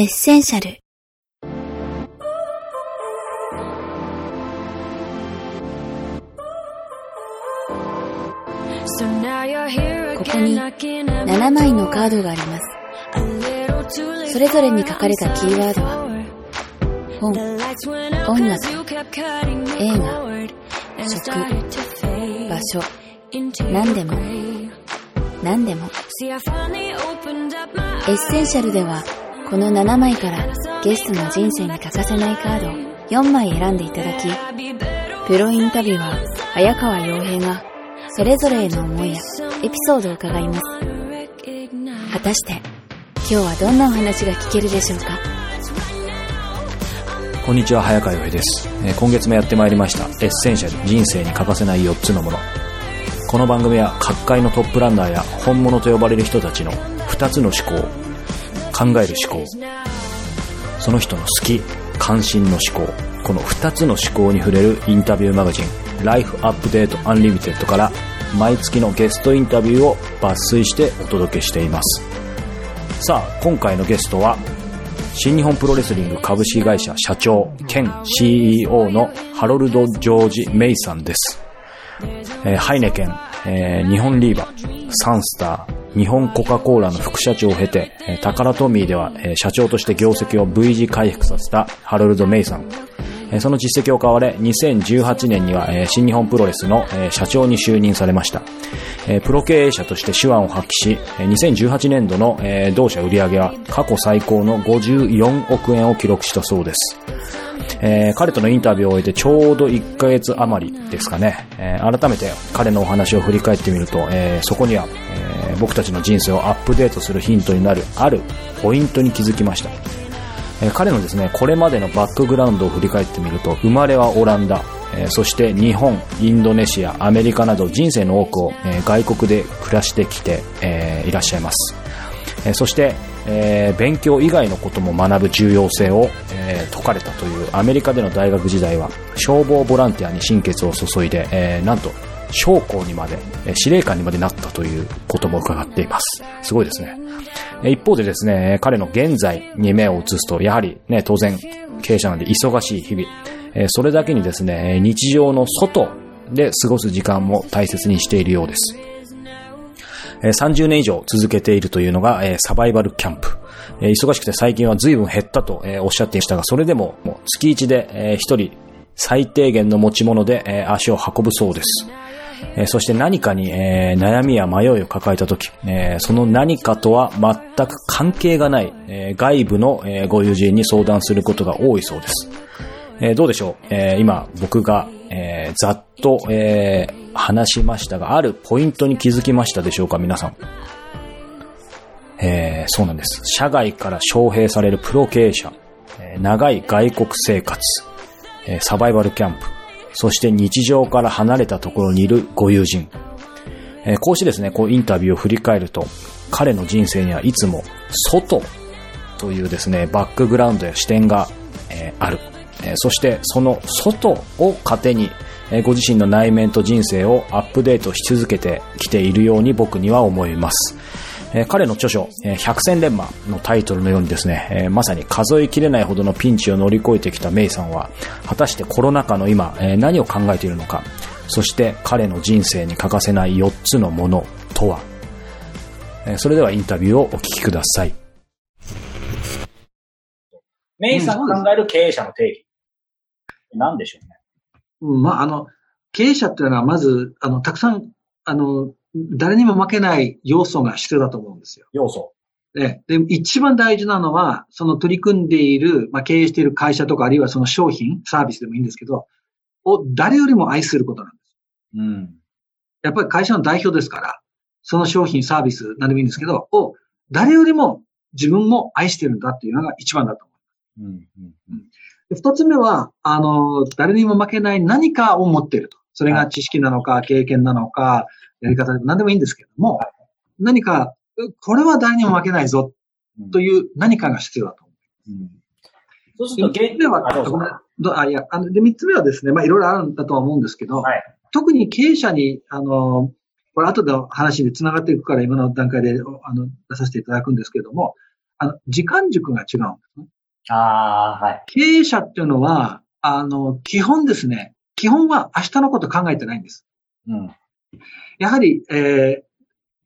エッセンシャルここに7枚のカードがあります。それぞれに書かれたキーワードは本、音楽、映画、食、場所、何でも、何でも。エッセンシャルではこの7枚からゲストの人生に欠かせないカードを4枚選んでいただき、プロインタビュアー早川洋平がそれぞれへの思いやエピソードを伺います。果たして今日はどんなお話が聞けるでしょうか？こんにちは、早川洋平です、え今月もやってまいりました、エッセンシャル、人生に欠かせない4つのもの。この番組は、各界のトップランナーや本物と呼ばれる人たちの2つの思考、考える思考、その人の好き、関心の思考、この2つの思考に触れるインタビューマガジン、ライフアップデートアンリミテッドから、毎月のゲストインタビューを抜粋してお届けしています。さあ、今回のゲストは、新日本プロレスリング株式会社社長兼 CEO のハロルド・ジョージ・メイさんです。えーハイネケン、えー日本リーバ、サンスター、日本コカ・コーラの副社長を経て、タカラトミーでは、社長として業績を V 字回復させたハロルド・メイさん。その実績を買われ、2018年には、新日本プロレスの、社長に就任されました。プロ経営者として手腕を発揮し、2018年度の、同社売上は過去最高の54億円を記録したそうです。えー彼とのインタビューを終えてちょうど1ヶ月余りですかね、えー改めて彼のお話を振り返ってみると、えーそこには、え僕たちの人生をアップデートするヒントになるあるポイントに気づきました。え彼のですね、これまでのバックグラウンドを振り返ってみると、生まれはオランダ、えそして日本、インドネシア、アメリカなど人生の多くを、え外国で暮らしてきて、えいらっしゃいます。えそして、え勉強以外のことも学ぶ重要性を、えー説かれたというアメリカでの大学時代は消防ボランティアに心血を注いで、えなんと将校にまで、司令官にまでなったということも伺っています。すごいですね。一方でですね、彼の現在に目を移すと、やはりね、当然、経営者なんで忙しい日々、それだけにですね、日常の外で過ごす時間も大切にしているようです。30年以上続けているというのが、サバイバルキャンプ。忙しくて最近は随分減ったと、おっしゃっていましたが、それでも月1で、えー一人最低限の持ち物で、足を運ぶそうです。えそして何かに、え悩みや迷いを抱えたとき、えその何かとは全く関係がない、え外部の、えご友人に相談することが多いそうです。えどうでしょう、え今僕が、えざっと、え話しましたが、あるポイントに気づきましたでしょうか皆さん。えーそうなんです。社外から招聘されるプロ経営者、え長い外国生活、えサバイバルキャンプ、そして日常から離れたところにいるご友人。えーこうしてですね、こうインタビューを振り返ると、彼の人生にはいつも外というですね、バックグラウンドや視点が、えーある。えーそしてその外を糧に、えーご自身の内面と人生をアップデートし続けてきているように僕には思います。えー彼の著書、えー百戦錬磨のタイトルのようにですね、えーまさに数えきれないほどのピンチを乗り越えてきたメイさんは、果たしてコロナ禍の今、えー何を考えているのか、そして彼の人生に欠かせない4つのものとは、えーそれではインタビューをお聞きください。メイさんが考える経営者の定義。何でしょうね？うんまあ、あの、経営者っていうのは、まず、あの、たくさん、あの、誰にも負けない要素が必要だと思うんですよ。要素。で、で一番大事なのは、その取り組んでいる、まあ、経営している会社とか、あるいはその商品、サービスでもいいんですけど、を誰よりも愛することなんです。うん。やっぱり会社の代表ですから、その商品、サービス、何でもいいんですけど、を誰よりも自分も愛してるんだっていうのが一番だと思う。うん。うん。で二つ目は、あの、誰にも負けない何かを持っていると。それが知識なのか、経験なのか、やり方でも何でもいいんですけども、何か、これは誰にも負けないぞという何かが必要だと思うん。そうすう。ると、三つ目は、あいや、あの、で、三つ目はですね、まあ、いろいろあるんだとは思うんですけど、はい特に経営者に、あの、これ後で話に繋がっていくから今の段階で、あの、出させていただくんですけれども、あの、時間軸が違うんですね。ああ、はい。経営者っていうのは、あの、基本ですね、基本は明日のこと考えてないんです。うん。やはり、えー、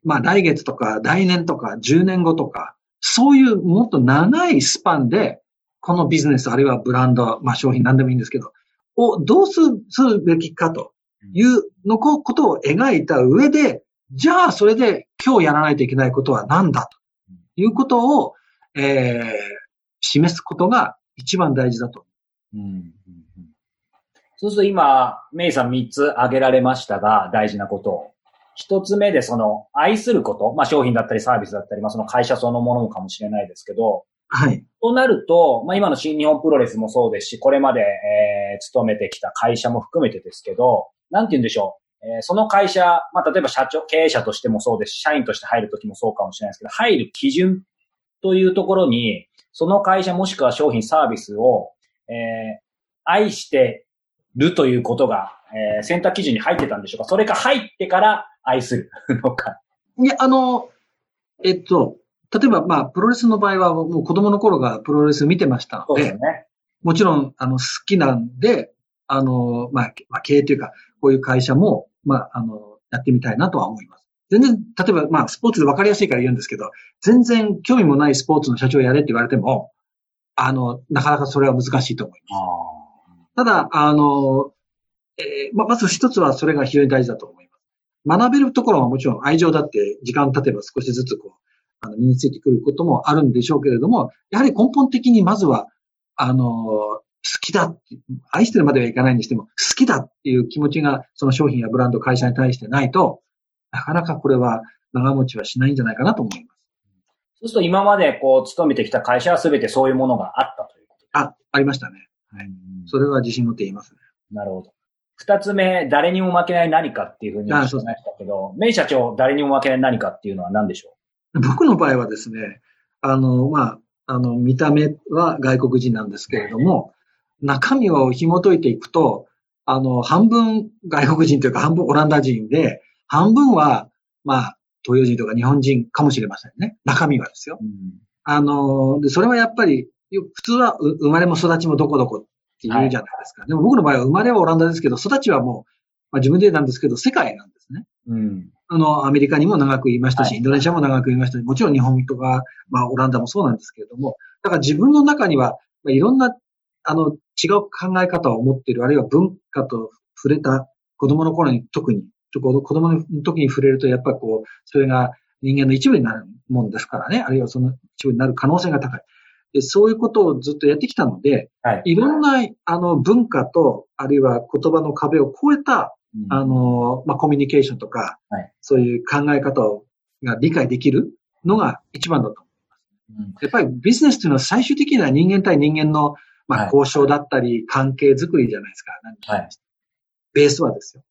まあ来月とか来年とか10年後とか、そういうもっと長いスパンで、このビジネスあるいはブランド、まあ商品何でもいいんですけど、をどうするべきかというのことを描いた上で、じゃあそれで今日やらないといけないことは何だということを、えー、示すことが一番大事だと。そうすると今、メイさん3つ挙げられましたが、大事なことを。一つ目でその愛すること、まあ商品だったりサービスだったり、まあその会社そのものかもしれないですけど、はい。となると、まあ今の新日本プロレスもそうですし、これまで、えー、勤めてきた会社も含めてですけど、なんて言うんでしょう。えー、その会社、まあ例えば社長、経営者としてもそうですし、社員として入るときもそうかもしれないですけど、入る基準というところに、その会社もしくは商品サービスを、えー、愛してるということが、えー、選択基準に入ってたんでしょうか？それか入ってから愛するのか。いや、あの、えっと、例えば、まあ、プロレスの場合は、もう子供の頃がプロレス見てましたので、ですね。もちろん、あの、好きなんで、あの、まあ、まあ、経営というか、こういう会社も、まあ、あの、やってみたいなとは思います。全然、例えば、まあ、スポーツで分かりやすいから言うんですけど、全然興味もないスポーツの社長やれって言われても、あの、なかなかそれは難しいと思います。ただ、あの、えーままず一つはそれが非常に大事だと思います。学べるところはもちろん愛情だって時間経てば少しずつこう、あの身についてくることもあるんでしょうけれども、やはり根本的にまずは、あの、好きだって、愛してるまではいかないにしても、好きだっていう気持ちがその商品やブランド、会社に対してないと、なかなかこれは長持ちはしないんじゃないかなと思います。そうすると今までこう、勤めてきた会社は全てそういうものがあったということあ、ありましたね。はい。それは自信持って言いますね。なるほど。二つ目、誰にも負けない何かっていうふうにおっしゃいましたけど、メイ社長、誰にも負けない何かっていうのは何でしょ僕の場合はですね、あの、まあ、あの、見た目は外国人なんですけれども、中身を紐解いていくと、あの、半分外国人というか半分オランダ人で、半分は、まあ、東洋人とか日本人かもしれませんね。中身はですよ。う、あの、で、それはやっぱり、よ普通はう生まれも育ちもどこどこって言うじゃないですか。でも僕の場合は生まれはオランダですけど、育ちはもう、まあ、自分でなんですけど、世界なんですね。うん。あの、アメリカにも長くいましたし、はいインドネシアも長くいましたし、もちろん日本とか、まあ、オランダもそうなんですけれども、だから自分の中には、まあ、いろんな、あの、違う考え方を持っている、あるいは文化と触れた子供の頃に特に、ちょ子供の時に触れると、やっぱこう、それが人間の一部になるもんですからね、あるいはその一部になる可能性が高い。でそういうことをずっとやってきたので、はい。いろんな、あの、文化と、あるいは言葉の壁を越えた、うんあの、まあ、コミュニケーションとか、はいそういう考え方をが理解できるのが一番だと思う。うんやっぱりビジネスというのは最終的には人間対人間の、まあ、はい交渉だったり、関係づくりじゃないですか。はいベースはですよ。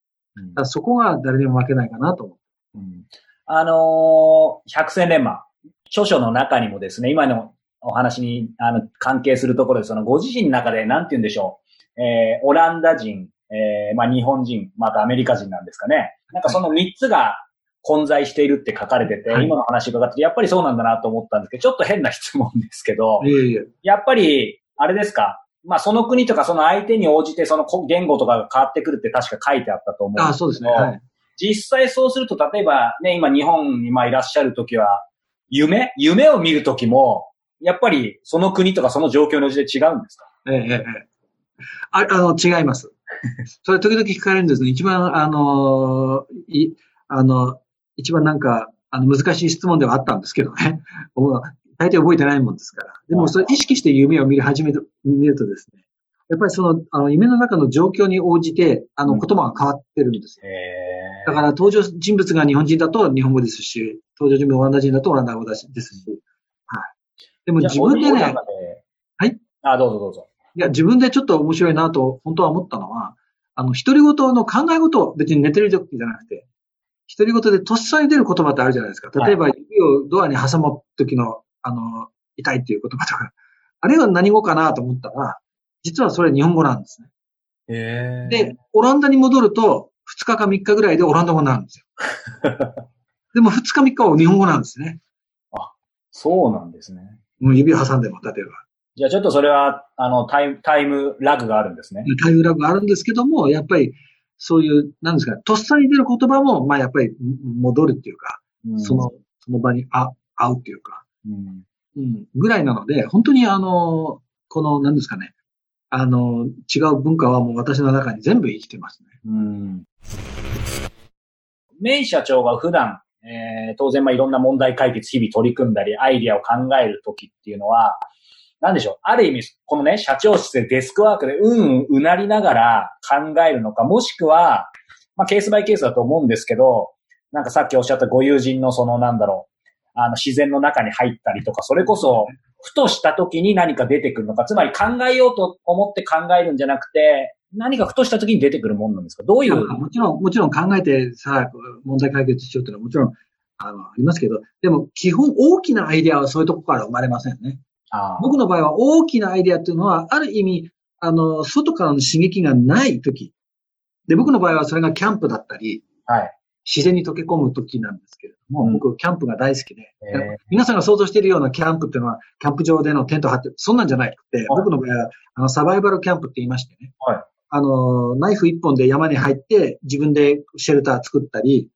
うんそこが誰にも負けないかなと思う。うんあのー百戦錬磨、著書の中にもですね、今のお話にあの関係するところで、そのご自身の中で、なんて言うんでしょう、えー、オランダ人、えー、まあ日本人、またアメリカ人なんですかね。なんかその三つが混在しているって書かれてて、はい今の話伺って、やっぱりそうなんだなと思ったんですけど、ちょっと変な質問ですけど、いえいえ。やっぱり、あれですか、まあその国とかその相手に応じてそのこ言語とかが変わってくるって確か書いてあったと思うんですけどあそうですね。はい。実際そうすると、例えばね、今日本にまあいらっしゃるときは、夢？夢を見るときも、やっぱりその国とかその状況の時で違うんですか？ええええ。あ、あの、違います。それ時々聞かれるんですね。一番、あの、い、あの、一番なんか、あの、難しい質問ではあったんですけどね。大体覚えてないもんですから。でも、それ意識して夢を見る、始める、見るとですね、やっぱりその、あの、夢の中の状況に応じて、あの、うん言葉が変わってるんですよ。へだから、登場人物が日本人だと日本語ですし、登場人物がオランダ人だとオランダ語だしですし。はい。でも自分でね、はい？あ、どうぞどうぞ。いや、自分でちょっと面白いなと本当は思ったのは、あの、独り言の考え事、別に寝てる時じゃなくて、独り言でとっさに出る言葉ってあるじゃないですか。例えば、指をドアに挟む時の、あの、痛いっていう言葉とか、あれは何語かなと思ったら、実はそれ日本語なんですね。へで、オランダに戻ると、2日か3日ぐらいでオランダ語になるんですよ。でも2日3日は日本語なんですね。そうなんですね。もう指を挟んでも立てるわ。じゃあちょっとそれは、あの、タイム、タイムラグがあるんですね。タイムラグがあるんですけども、やっぱり、そういう、なんですか、とっさに出る言葉も、まあやっぱり戻るっていうか、うんその、その場にあ合うっていうか、うんうん、ぐらいなので、本当にあの、この、なんですかね、あの、違う文化はもう私の中に全部生きてますね。うん。メイ社長が普段、えー、当然まあいろんな問題解決日々取り組んだり、アイディアを考えるときっていうのは、なんでしょう。ある意味、このね、社長室でデスクワークでうんうんうなりながら考えるのか、もしくは、まあケースバイケースだと思うんですけど、なんかさっきおっしゃったご友人のそのなんだろう、あの自然の中に入ったりとか、それこそ、ふとした時に何か出てくるのか、つまり考えようと思って考えるんじゃなくて、何かふとした時に出てくるもんなんですか？どういう？もちろん、もちろん考えてさ、問題解決しようっていうのはもちろん、あの、ありますけど、でも基本大きなアイデアはそういうとこから生まれませんね。僕の場合は大きなアイデアっていうのは、ある意味、あの、外からの刺激がない時。で、僕の場合はそれがキャンプだったり、はい。自然に溶け込む時なんですけれども、うん僕、キャンプが大好きで、えー皆さんが想像しているようなキャンプっていうのは、キャンプ場でのテント張って、そんなんじゃなくて、僕の場合は、あの、サバイバルキャンプって言いましてね、はいあの、ナイフ一本で山に入って、自分でシェルター作ったり、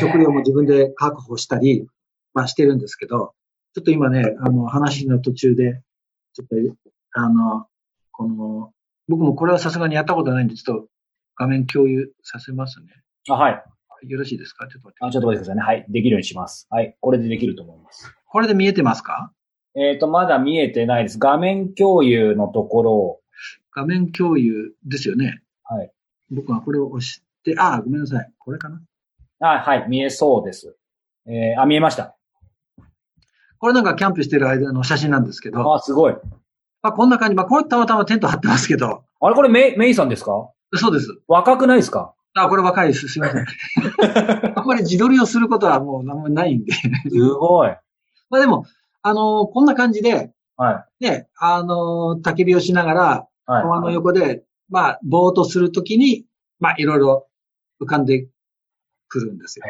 食料も自分で確保したり、まあしてるんですけど、ちょっと今ね、あの、話の途中で、ちょっと、あの、この、僕もこれはさすがにやったことないんで、ちょっと画面共有させますね。あ、はい。よろしいですか？ちょっと待って。あ、ちょっと待ってくださいね。はい。できるようにします。はい。これでできると思います。これで見えてますか？えっ、と、まだ見えてないです。画面共有のところを、画面共有ですよね。はい。僕はこれを押して、あ、ごめんなさい。これかなあ、はい。見えそうです。えー、あ、見えました。これなんかキャンプしてる間の写真なんですけど、あ、すごい。まあこんな感じ、まあこれたまたまテント張ってますけど、あれ、これメイ、メイさんですか？そうです。若くないですか？あ、これ若いです。すいません。あんまり自撮りをすることはもうあんまりないんで。すごい。まあでも、あのこんな感じで、はね、あの焚き火をしながら、い。はい。川の横で、まあ、ぼーっとするときに、まあ、いろいろ浮かんでくるんですよ。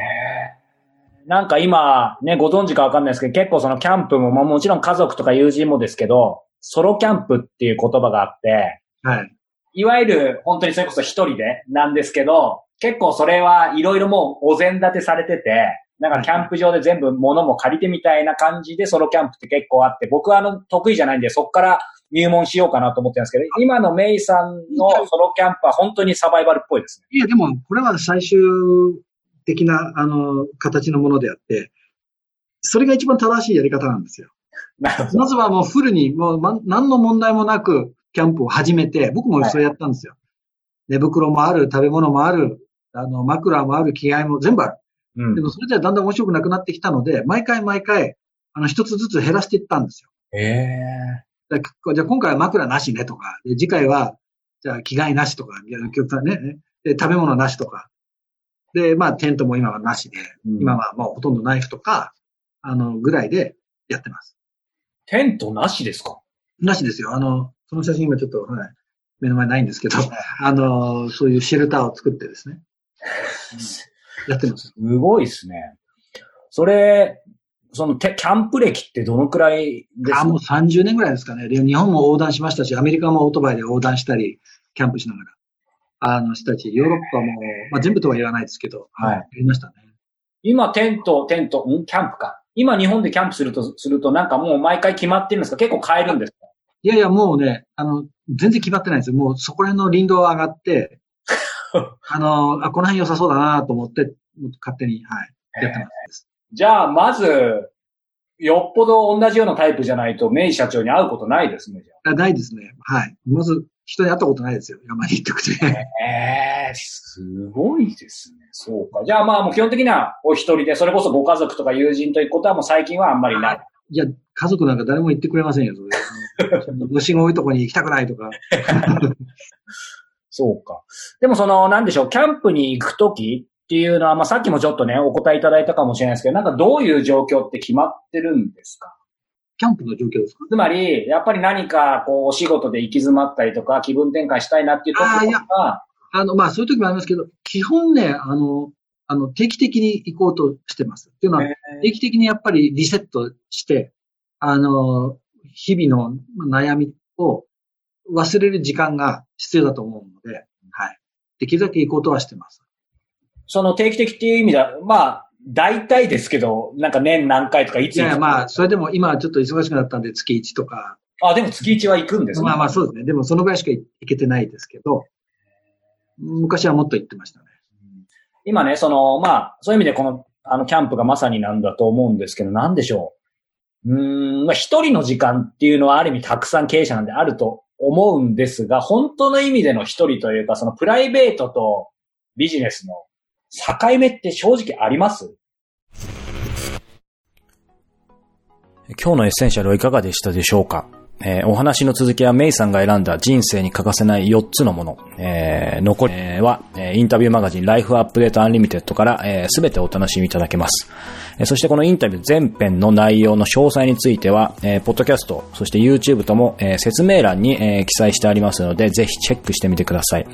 なんか今、ね、ご存知かわかんないですけど、結構そのキャンプも、まあもちろん家族とか友人もですけど、ソロキャンプっていう言葉があって、はい。いわゆる本当にそれこそ一人でなんですけど、結構それはいろいろもうお膳立てされてて、なんかキャンプ場で全部物も借りてみたいな感じでソロキャンプって結構あって、僕はあの得意じゃないんでそこから入門しようかなと思ってるんですけど、今のメイさんのソロキャンプは本当にサバイバルっぽいですね。いや、でも、これは最終的な、あの、形のものであって、それが一番正しいやり方なんですよ。まずはもうフルに、もう、ま、何の問題もなく、キャンプを始めて、僕もそれやったんですよ。寝袋もある、食べ物もある、あの、枕もある、着替えも全部ある。うんで。もそれではだんだん面白くなくなってきたので、毎回毎回、あの、一つずつ減らしていったんですよ。へえ。だからじゃあ今回は枕なしねとか、で次回は、じゃあ着替えなしとか、いや極端ね、で、食べ物なしとか。で、まあテントも今はなしで、うん今はもうほとんどナイフとか、あの、ぐらいでやってます。テントなしですか？なしですよ。あの、その写真今ちょっと、はい、目の前ないんですけど、あの、そういうシェルターを作ってですね、やってます。すごいですね。それ、そのテキャンプ歴ってどのくらいです？あ、かもう30年ぐらいですかね。で、日本も横断しましたし、アメリカもオートバイで横断したり、キャンプしながら、あの、したし、ヨーロッパも、まあ全部とは言わないですけど、はいやりましたね。今テント、テント、んキャンプか。今日本でキャンプすると、するとなんかもう毎回決まってるんですか？結構変えるんですか？いやいや、もうね、あの、全然決まってないんですよ。もうそこら辺の林道上がって、あの、あ、この辺良さそうだなと思って、勝手に、はい、やってます。じゃあ、まず、よっぽど同じようなタイプじゃないと、メイ社長に会うことないですね、じゃあないですね。はい。まず、人に会ったことないですよ。山に行ってくて。あ。ええすごいですね。そうか。じゃあまあもう基本的にはお一人で、それこそご家族とか友人と行くことはもう最近はあんまりない。いや、家族なんか誰も言ってくれませんよ、それ。虫が多いとこに行きたくないとか。そうか。でもその、なんでしょう、キャンプに行くときっていうのは、まあさっきもちょっとね、お答えいただいたかもしれないですけど、なんかどういう状況って決まってるんですか？キャンプの状況ですか？つまり、やっぱり何か、こう、お仕事で行き詰まったりとか、気分転換したいなっていうとか、あの、まあ、そういう時もありますけど、基本ね、あの、あの、定期的に行こうとしてます。っていうのは、定期的にやっぱりリセットして、あの、日々の悩みを忘れる時間が必要だと思うので、はい。できるだけ行こうとはしてます。その定期的っていう意味では、まあ、大体ですけど、なんか年何回とかいついやいや、まあ、それでも今はちょっと忙しくなったんで月1とか。あ、でも月1は行くんですね。まあまあそうですね。でもそのぐらいしか行けてないですけど、昔はもっと行ってましたね。今ね、その、まあ、そういう意味でこの、あの、キャンプがまさになんだと思うんですけど、なんでしょう。うん、まあ、一人の時間っていうのはある意味たくさん経営者なんであると思うんですが、本当の意味での一人というか、そのプライベートとビジネスの境目って正直あります？今日のエッセンシャルはいかがでしたでしょうか？えー、お話の続きはメイさんが選んだ人生に欠かせない4つのもの。えー、残りは、えインタビューマガジンライフアップデートアンリミテッドからすべ、てお楽しみいただけます。えそしてこのインタビュー全編の内容の詳細については、えポッドキャスト、そして YouTube とも、え説明欄に、え記載してありますので、ぜひチェックしてみてください。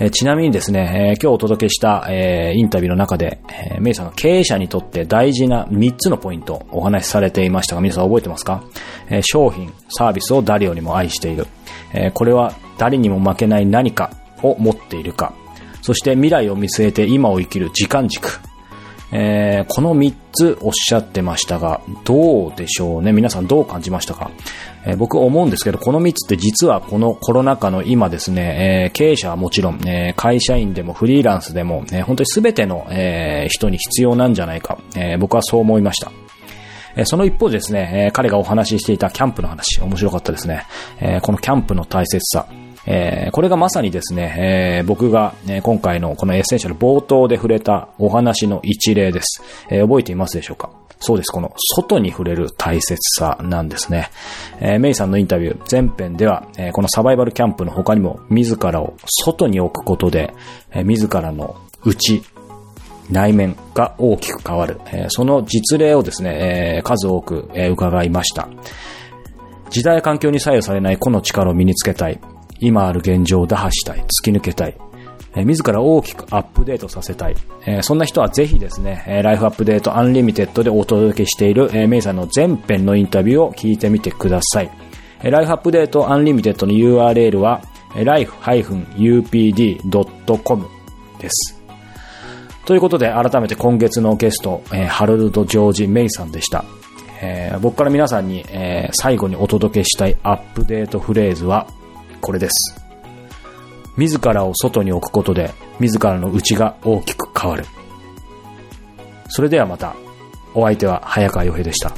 えちなみにですね、え今日お届けした、えインタビューの中で、えメイさんが経営者にとって大事な3つのポイントをお話しされていましたが、皆さん覚えてますか、え商品、サービスを誰よりも愛している。えこれは誰にも負けない何かを持っているか。そして未来を見据えて今を生きる時間軸。えー、この3つおっしゃってましたが、どうでしょうね？皆さんどう感じましたか、えー、僕思うんですけど、この3つって実はこのコロナ禍の今ですね、えー、経営者はもちろん、え会社員でもフリーランスでも、え本当に全ての、え人に必要なんじゃないか、え僕はそう思いました。その一方でですね、彼がお話ししていたキャンプの話、面白かったですね。このキャンプの大切さ、えー、これがまさにですね、えー、僕が、ね、今回のこのエッセンシャル冒頭で触れたお話の一例です。えー、覚えていますでしょうか？そうです。この外に触れる大切さなんですね。えー、メイさんのインタビュー前編では、えー、このサバイバルキャンプの他にも自らを外に置くことで、えー、自らの内、内面が大きく変わる。えー、その実例をですね、えー、数多く、えー、伺いました。時代環境に左右されない個の力を身につけたい。今ある現状を打破したい、突き抜けたい、え、自ら大きくアップデートさせたい、え、そんな人はぜひですね、えー、 Life Update Unlimited でお届けしている、えー、メイさんの全編のインタビューを聞いてみてください。えー、 Life Update Unlimited の URL は、え life-upd.com です。ということで、改めて今月のゲスト、えー、ハロルド・ジョージ・メイさんでした。えー、僕から皆さんに、えー、最後にお届けしたいアップデートフレーズは、これです。自らを外に置くことで、自らの内が大きく変わる。それではまた、お相手は早川洋平でした。